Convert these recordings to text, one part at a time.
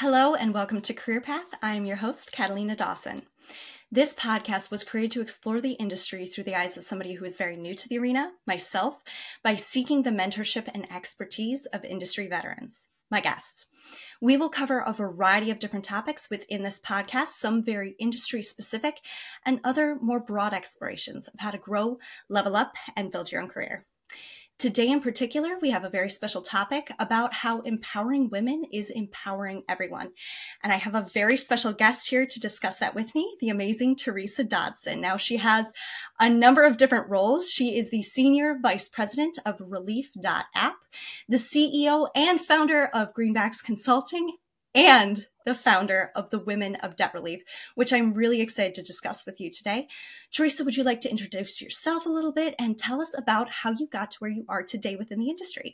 Hello and welcome to Career Path. I am your host, Katalina Dawson. This podcast was created to explore the industry through the eyes of somebody who is very new to the arena, myself, by seeking the mentorship and expertise of industry veterans, my guests. We will cover a variety of different topics within this podcast, some very industry specific, and other more broad explorations of how to grow, level up, and build your own career. Today, in particular, we have a very special topic about how empowering women is empowering everyone. And I have a very special guest here to discuss that with me, the amazing Teresa Dodson. Now, she has a number of different roles. She is the Senior Vice President of Relief.app, the CEO and founder of Greenbacks Consulting, and the founder of the Women of Debt Relief, which I'm really excited to discuss with you today. Teresa, would you like to introduce yourself a little bit and tell us about how you got to where you are today within the industry?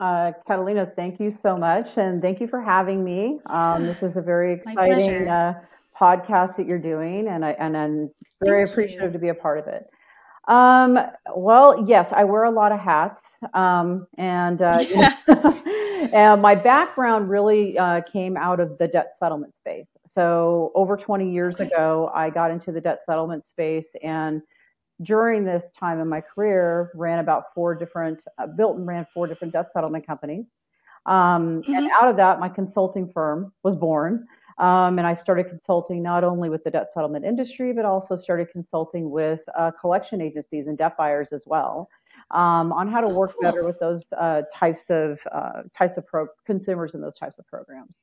Uh, Katalina, thank you so much, and thank you for having me. Um, this is a very exciting uh, podcast that you're doing, and, I, and I'm very thank appreciative you. to be a part of it. Um, well, yes, I wear a lot of hats. Um, and, uh, yes. and my background really uh, came out of the debt settlement space. So over 20 years okay. ago, I got into the debt settlement space and during this time in my career ran about four different uh, built and ran four different debt settlement companies um, mm-hmm. and out of that my consulting firm was born um, and I started consulting not only with the debt settlement industry, but also started consulting with uh, collection agencies and debt buyers as well um, on how to work better with those uh, types of uh, types of pro- consumers and those types of programs.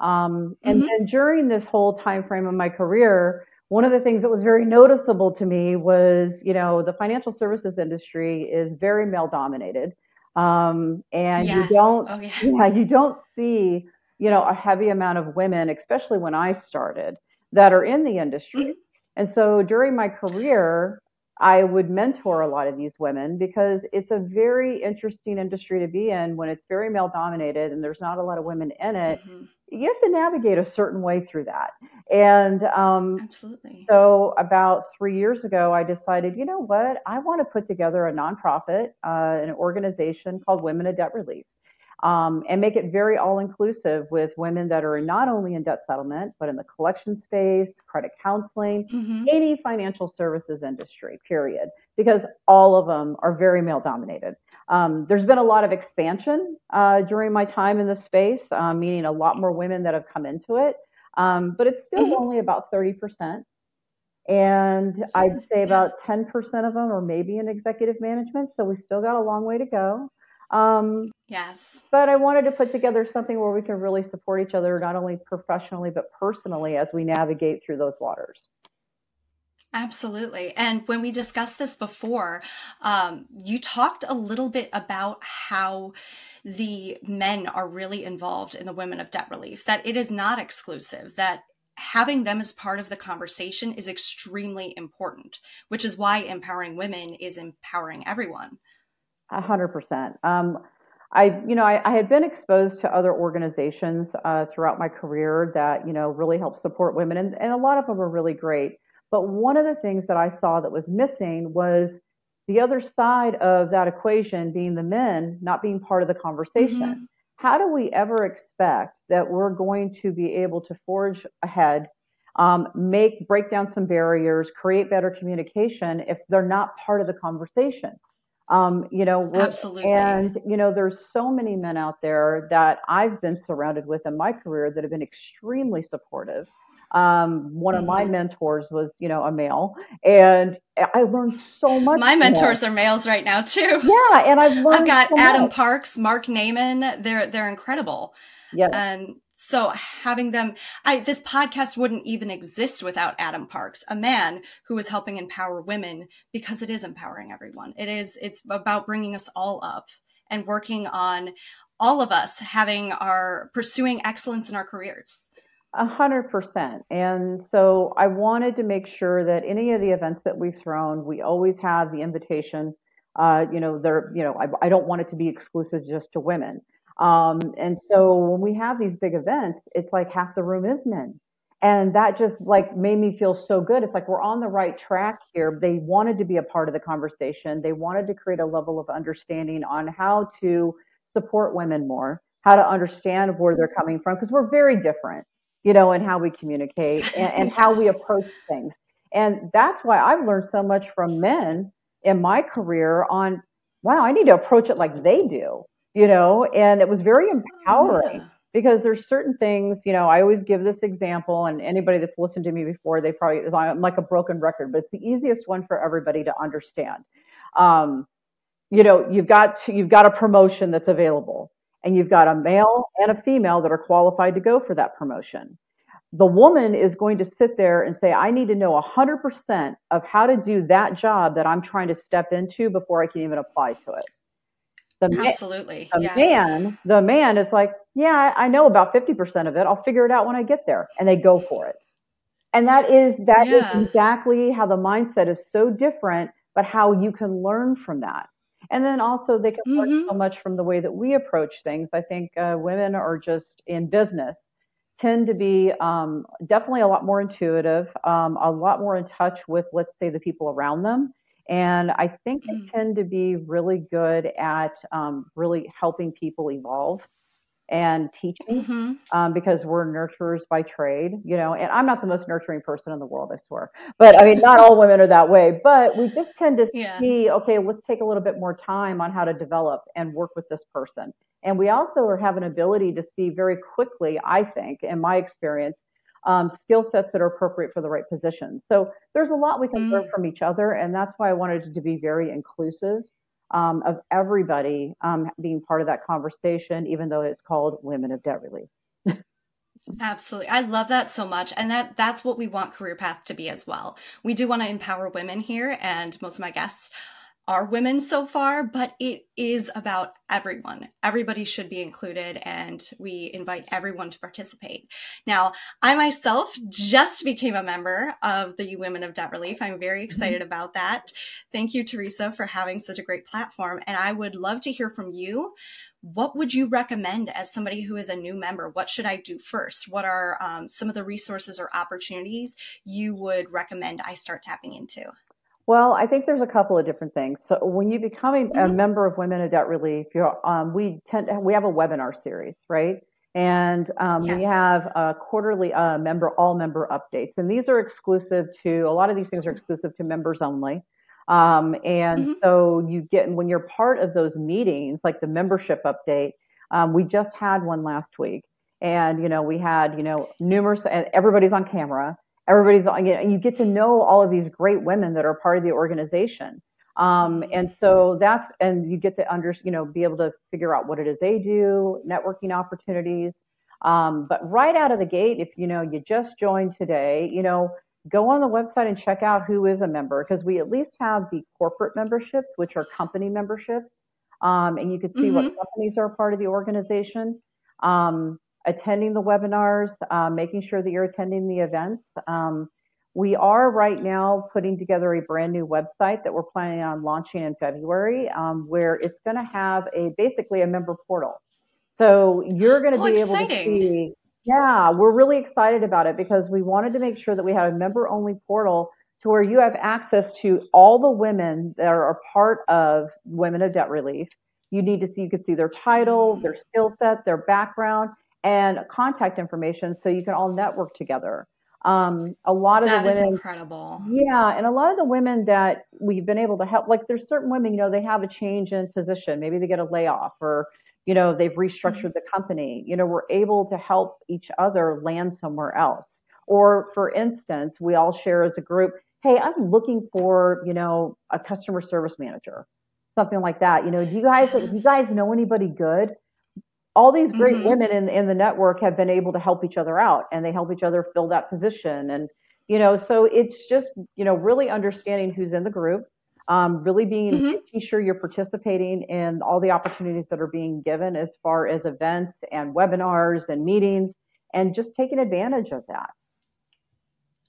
Um, and mm-hmm. then during this whole time frame of my career, one of the things that was very noticeable to me was, you know, the financial services industry is very male dominated, um, and yes. you don't, oh, yes. yeah, you don't see, you know, a heavy amount of women, especially when I started, that are in the industry. Mm-hmm. And so during my career, I would mentor a lot of these women because it's a very interesting industry to be in when it's very male dominated and there's not a lot of women in it. Mm-hmm. You have to navigate a certain way through that. And um, absolutely. So, about three years ago, I decided, you know what? I want to put together a nonprofit, uh, an organization called Women of Debt Relief um, and make it very all inclusive with women that are not only in debt settlement, but in the collection space, credit counseling, mm-hmm. any financial services industry, period, because all of them are very male dominated. Um, there's been a lot of expansion uh, during my time in this space, uh, meaning a lot more women that have come into it, um, but it's still mm-hmm. only about 30%. And I'd say about 10% of them are maybe in executive management. So we still got a long way to go. Um, yes. But I wanted to put together something where we can really support each other, not only professionally, but personally as we navigate through those waters. Absolutely. And when we discussed this before, um, you talked a little bit about how the men are really involved in the women of debt relief, that it is not exclusive, that having them as part of the conversation is extremely important, which is why empowering women is empowering everyone. A hundred percent. Um, I, you know, I, I, had been exposed to other organizations uh, throughout my career that, you know, really help support women, and, and a lot of them are really great. But one of the things that I saw that was missing was the other side of that equation being the men not being part of the conversation. Mm-hmm. How do we ever expect that we're going to be able to forge ahead, um, make break down some barriers, create better communication if they're not part of the conversation? Um, you know, absolutely. And you know, there's so many men out there that I've been surrounded with in my career that have been extremely supportive. Um, one of my mm-hmm. mentors was, you know, a male, and I learned so much. My mentors are males right now too. Yeah, and I've learned. I've got so Adam much. Parks, Mark Naiman. They're they're incredible. Yeah, and so having them, I, this podcast wouldn't even exist without Adam Parks, a man who is helping empower women because it is empowering everyone. It is, it's about bringing us all up and working on all of us having our pursuing excellence in our careers. A hundred percent. And so I wanted to make sure that any of the events that we've thrown, we always have the invitation. Uh, you know, there, you know, I, I don't want it to be exclusive just to women. Um, and so when we have these big events, it's like half the room is men. And that just like made me feel so good. It's like we're on the right track here. They wanted to be a part of the conversation. They wanted to create a level of understanding on how to support women more. how to understand where they're coming from because we're very different, you know, in how we communicate and, and yes. how we approach things. And that's why I've learned so much from men in my career on, wow, I need to approach it like they do, you know, and it was very empowering. Yeah because there's certain things, you know, I always give this example, and anybody that's listened to me before, they probably, I'm like a broken record, but it's the easiest one for everybody to understand. Um, you know, you've got, you've got a promotion that's available and you've got a male and a female that are qualified to go for that promotion. The woman is going to sit there and say, I need to know 100% of how to do that job that I'm trying to step into before I can even apply to it. The Absolutely. the yes. man, the man is like, yeah, I know about 50% of it. I'll figure it out when I get there. And they go for it. And that is that yeah. is exactly how the mindset is so different, but how you can learn from that. And then also they can learn mm-hmm. so much from the way that we approach things. I think uh, women are just in business tend to be um, definitely a lot more intuitive, um, a lot more in touch with, let's say, the people around them. And I think they mm. tend to be really good at um, really helping people evolve and teaching mm-hmm. um, because we're nurturers by trade, you know. And I'm not the most nurturing person in the world, I swear. But I mean, not all women are that way. But we just tend to yeah. see, okay, let's take a little bit more time on how to develop and work with this person. And we also have an ability to see very quickly, I think, in my experience, um, skill sets that are appropriate for the right positions. So there's a lot we can mm. learn from each other, and that's why I wanted to be very inclusive um, of everybody um, being part of that conversation, even though it's called Women of Debt Relief. Absolutely. I love that so much. And that that's what we want Career Path to be as well. We do want to empower women here and most of my guests are women so far, but it is about everyone. Everybody should be included, and we invite everyone to participate. Now, I myself just became a member of the Women of Debt Relief. I'm very mm-hmm. excited mm-hmm. about that. Thank you, Teresa, for having such a great platform. And I would love to hear from you. What would you recommend as somebody who is a new member? What should I do first? What are um, some of the resources or opportunities you would recommend I start tapping into? Well, I think there's a couple of different things. So when you become a, mm-hmm. a member of Women in Debt Relief, um, we tend to, we have a webinar series, right? And um, yes. we have a quarterly uh, member all member updates, and these are exclusive to a lot of these things are exclusive to members only. Um, and mm-hmm. so you get when you're part of those meetings, like the membership update. Um, we just had one last week, and you know we had you know numerous, and everybody's on camera everybody's you, know, you get to know all of these great women that are part of the organization. Um, and so that's and you get to under you know be able to figure out what it is they do networking opportunities. Um, but right out of the gate if you know you just joined today you know go on the website and check out who is a member because we at least have the corporate memberships which are company memberships. Um, and you can see mm-hmm. what companies are part of the organization. Um, attending the webinars, uh, making sure that you're attending the events. Um, we are right now putting together a brand new website that we're planning on launching in February, um, where it's going to have a basically a member portal. So you're going to oh, be exciting. able to see. Yeah, we're really excited about it because we wanted to make sure that we had a member only portal to where you have access to all the women that are part of Women of Debt Relief. You need to see, you can see their title, their skill set, their background, and contact information so you can all network together. Um, a lot of that the women, incredible. Yeah, and a lot of the women that we've been able to help, like there's certain women, you know, they have a change in position, maybe they get a layoff, or you know, they've restructured mm-hmm. the company. You know, we're able to help each other land somewhere else. Or for instance, we all share as a group, hey, I'm looking for, you know, a customer service manager, something like that. You know, do you guys, yes. do you guys know anybody good? All these great mm-hmm. women in, in the network have been able to help each other out and they help each other fill that position and you know so it's just you know really understanding who's in the group um, really being mm-hmm. sure you're participating in all the opportunities that are being given as far as events and webinars and meetings and just taking advantage of that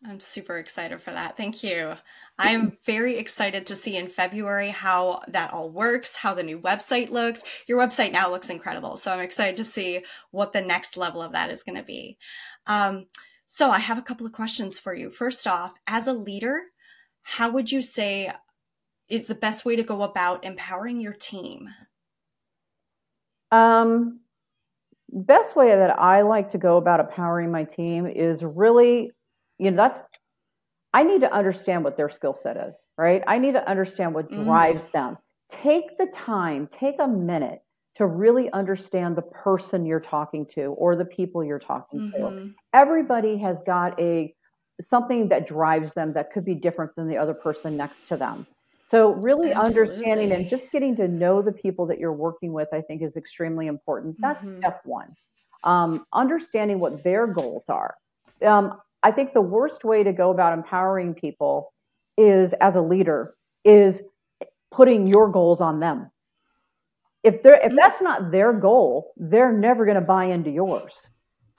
I'm super excited for that. Thank you. I'm very excited to see in February how that all works, how the new website looks. Your website now looks incredible. So I'm excited to see what the next level of that is going to be. Um, so I have a couple of questions for you. First off, as a leader, how would you say is the best way to go about empowering your team? Um, best way that I like to go about empowering my team is really, you know, that's I need to understand what their skill set is, right? I need to understand what mm. drives mm. them. Take the time, take a minute to really understand the person you're talking to or the people you're talking mm-hmm. to. Everybody has got a something that drives them that could be different than the other person next to them. So really Absolutely. understanding and just getting to know the people that you're working with, I think is extremely important. That's mm-hmm. step one. Um, understanding what their goals are. Um, I think the worst way to go about empowering people is as a leader is putting your goals on them. If they're if that's not their goal, they're never going to buy into yours.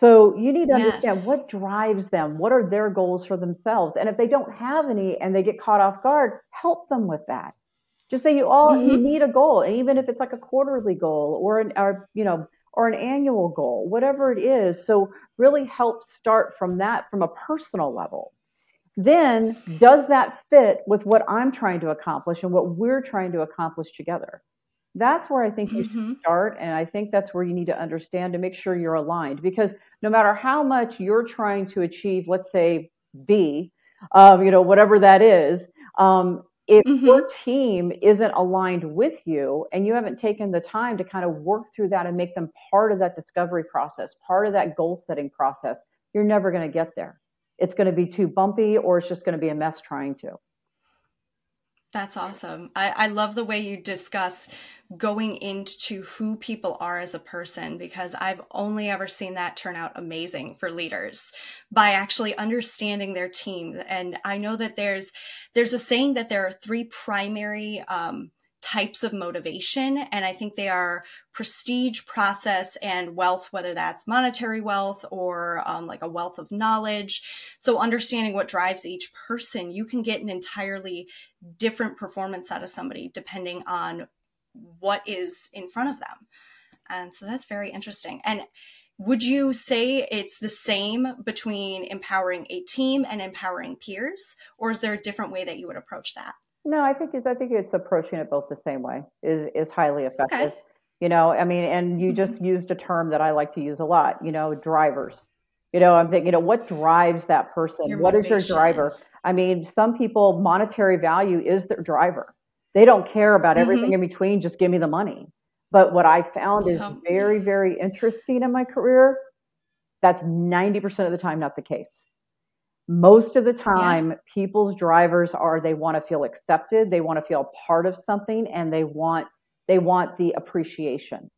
So you need to yes. understand what drives them. What are their goals for themselves? And if they don't have any and they get caught off guard, help them with that. Just say you all mm-hmm. you need a goal, and even if it's like a quarterly goal or an or, you know or an annual goal, whatever it is. So really help start from that from a personal level. Then does that fit with what I'm trying to accomplish and what we're trying to accomplish together? That's where I think you mm-hmm. should start. And I think that's where you need to understand to make sure you're aligned because no matter how much you're trying to achieve, let's say B, um, you know, whatever that is, um, if mm-hmm. your team isn't aligned with you and you haven't taken the time to kind of work through that and make them part of that discovery process, part of that goal setting process, you're never going to get there. It's going to be too bumpy or it's just going to be a mess trying to. That's awesome. I, I love the way you discuss going into who people are as a person because I've only ever seen that turn out amazing for leaders by actually understanding their team. And I know that there's there's a saying that there are three primary um, types of motivation. And I think they are prestige, process, and wealth, whether that's monetary wealth or um, like a wealth of knowledge. So, understanding what drives each person, you can get an entirely different performance out of somebody depending on what is in front of them. And so that's very interesting. And would you say it's the same between empowering a team and empowering peers, or is there a different way that you would approach that? No, I think it's I think it's approaching it both the same way is is highly effective. Okay. You know, I mean, and you just mm-hmm. used a term that I like to use a lot. You know, drivers. You know, I'm thinking, you know, what drives that person? Your what motivation. is your driver? I mean, some people monetary value is their driver. They don't care about everything mm-hmm. in between. Just give me the money. But what I found is very, very interesting in my career. That's 90% of the time not the case most of the time yeah. people's drivers are they want to feel accepted they want to feel part of something and they want they want the appreciation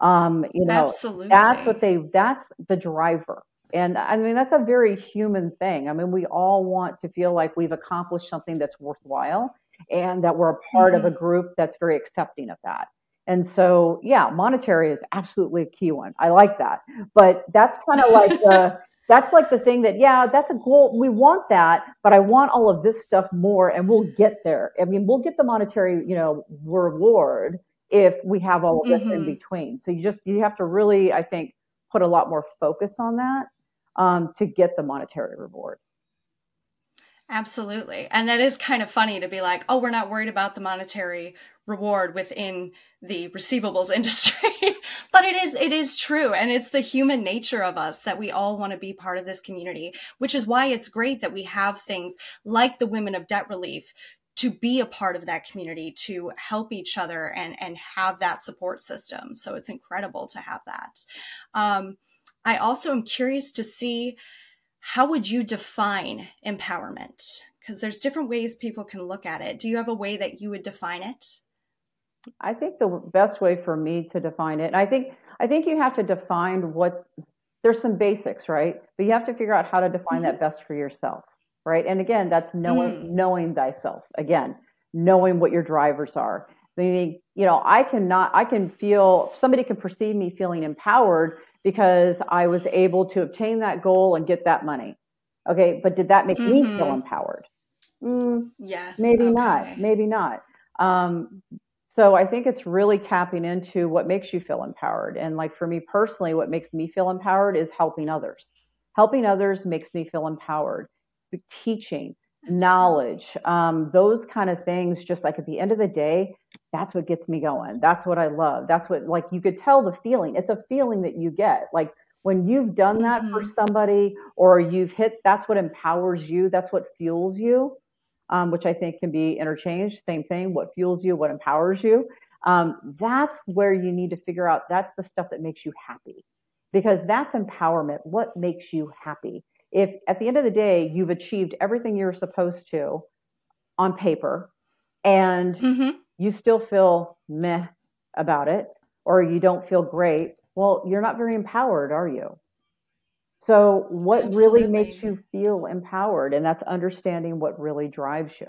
um you know Absolutely. that's what they that's the driver and i mean that's a very human thing i mean we all want to feel like we've accomplished something that's worthwhile and that we're a part mm-hmm. of a group that's very accepting of that and so yeah monetary is absolutely a key one i like that but that's kind of like the that's like the thing that yeah that's a goal. We want that but i want all of this stuff more and we'll get there. I mean we'll get the monetary you know reward if we have all of this mm-hmm. in between. So you just you have to really i think put a lot more focus on that um, to get the monetary reward Absolutely. And that is kind of funny to be like, oh, we're not worried about the monetary reward within the receivables industry. but it is it is true and it's the human nature of us that we all want to be part of this community, which is why it's great that we have things like the Women of Debt Relief to be a part of that community to help each other and and have that support system. So it's incredible to have that. Um, I also am curious to see how would you define empowerment? Because there's different ways people can look at it. Do you have a way that you would define it? I think the best way for me to define it, I think I think you have to define what there's some basics, right? But you have to figure out how to define mm-hmm. that best for yourself, right? And again, that's knowing mm. knowing thyself. Again, knowing what your drivers are. Meaning, you know, I cannot I can feel somebody can perceive me feeling empowered because I was able to obtain that goal and get that money. Okay, but did that make mm-hmm. me feel empowered? Mm, yes. Maybe okay. not. Maybe not. Um, so I think it's really tapping into what makes you feel empowered. And like for me personally, what makes me feel empowered is helping others. Helping others makes me feel empowered. Teaching, knowledge, um, those kind of things. Just like at the end of the day, that's what gets me going. That's what I love. That's what like you could tell the feeling. It's a feeling that you get. Like when you've done that mm-hmm. for somebody or you've hit, that's what empowers you. That's what fuels you. Um, which I think can be interchanged. Same thing. What fuels you, what empowers you. Um, that's where you need to figure out. That's the stuff that makes you happy, because that's empowerment. What makes you happy? If at the end of the day you've achieved everything you're supposed to on paper, and mm-hmm. you still feel meh about it, or you don't feel great, well, you're not very empowered, are you? So, what Absolutely. really makes you feel empowered? And that's understanding what really drives you.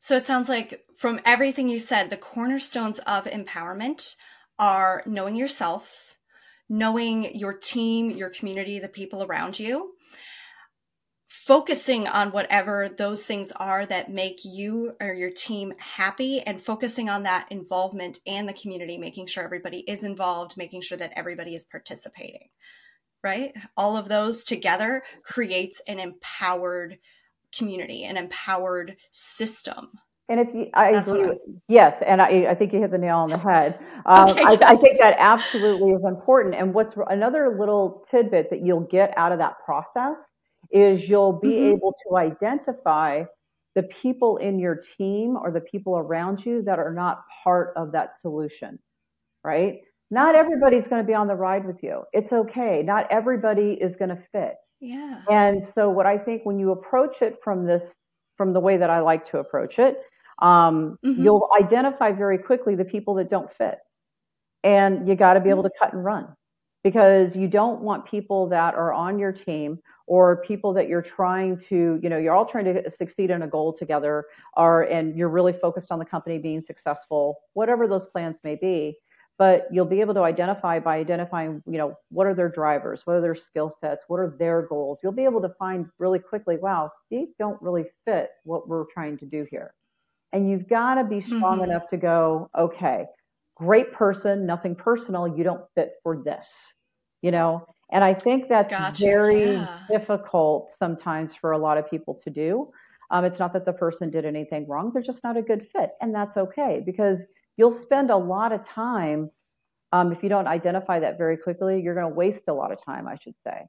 So, it sounds like from everything you said, the cornerstones of empowerment are knowing yourself, knowing your team, your community, the people around you, focusing on whatever those things are that make you or your team happy and focusing on that involvement and the community, making sure everybody is involved, making sure that everybody is participating, right? All of those together creates an empowered community, an empowered system. And if you, I That's agree, yes, and I, I think you hit the nail on the head. Um, okay. I, I, think that absolutely is important. And what's another little tidbit that you'll get out of that process is you'll be mm-hmm. able to identify the people in your team or the people around you that are not part of that solution, right? Not everybody's going to be on the ride with you. It's okay. Not everybody is going to fit. Yeah. And so, what I think when you approach it from this, from the way that I like to approach it, um, mm-hmm. you'll identify very quickly the people that don't fit. And you got to be able to cut and run because you don't want people that are on your team or people that you're trying to, you know, you're all trying to succeed in a goal together or and you're really focused on the company being successful, whatever those plans may be. But you'll be able to identify by identifying, you know, what are their drivers, what are their skill sets, what are their goals. You'll be able to find really quickly, wow, these don't really fit what we're trying to do here. And you've got to be strong mm-hmm. enough to go, okay, great person, nothing personal, you don't fit for this, you know, and I think that's gotcha, very yeah. difficult sometimes for a lot of people to do. Um, it's not that the person did anything wrong, they're just not a good fit. And that's okay because you'll spend a lot of time. Um, if you don't identify that very quickly, you're going to waste a lot of time, I should say,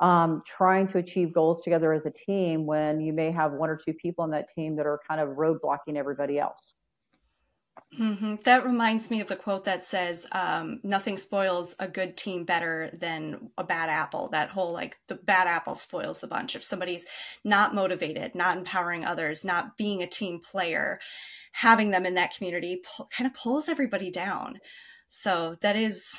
um, trying to achieve goals together as a team when you may have one or two people on that team that are kind of roadblocking everybody else. Mm-hmm. That reminds me of the quote that says, um, "Nothing spoils a good team better than a bad apple." That whole like the bad apple spoils the bunch. If somebody's not motivated, not empowering others, not being a team player, having them in that community pull, kind of pulls everybody down. So that is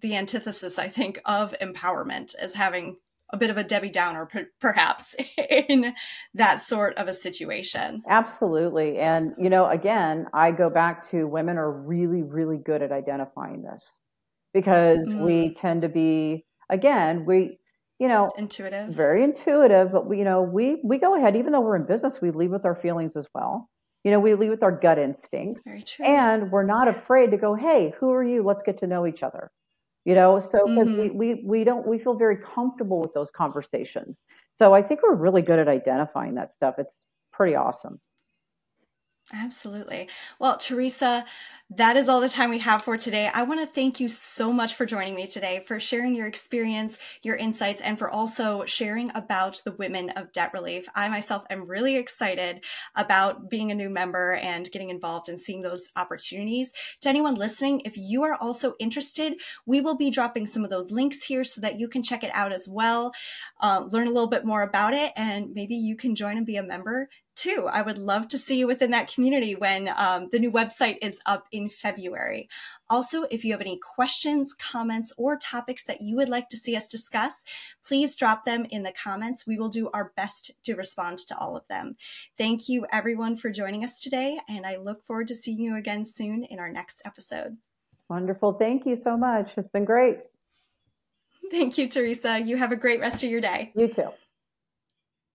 the antithesis, I think, of empowerment, as having a bit of a Debbie Downer, per- perhaps, in that sort of a situation. Absolutely. And, you know, again, I go back to women are really, really good at identifying this because mm. we tend to be, again, we, you know, intuitive, very intuitive, but we, you know, we, we go ahead, even though we're in business, we lead with our feelings as well. You know, we lead with our gut instincts. Very true. And we're not afraid to go, hey, who are you? Let's get to know each other you know? So because mm-hmm. we, we we don't we feel very comfortable with those conversations. So i think we're really good at identifying that stuff. It's pretty awesome Absolutely. Well, Teresa, that is all the time we have for today. I want to thank you so much for joining me today, for sharing your experience, your insights, and for also sharing about the Women of Debt Relief. I myself am really excited about being a new member and getting involved and seeing those opportunities. To anyone listening, if you are also interested, we will be dropping some of those links here so that you can check it out as well, uh, learn a little bit more about it, and maybe you can join and be a member too. I would love to see you within that community when um, the new website is up in February. Also, if you have any questions, comments, or topics that you would like to see us discuss, please drop them in the comments. We will do our best to respond to all of them. Thank you, everyone, for joining us today, and I look forward to seeing you again soon in our next episode. Wonderful. Thank you so much. It's been great. Thank you, Teresa. You have a great rest of your day. You too.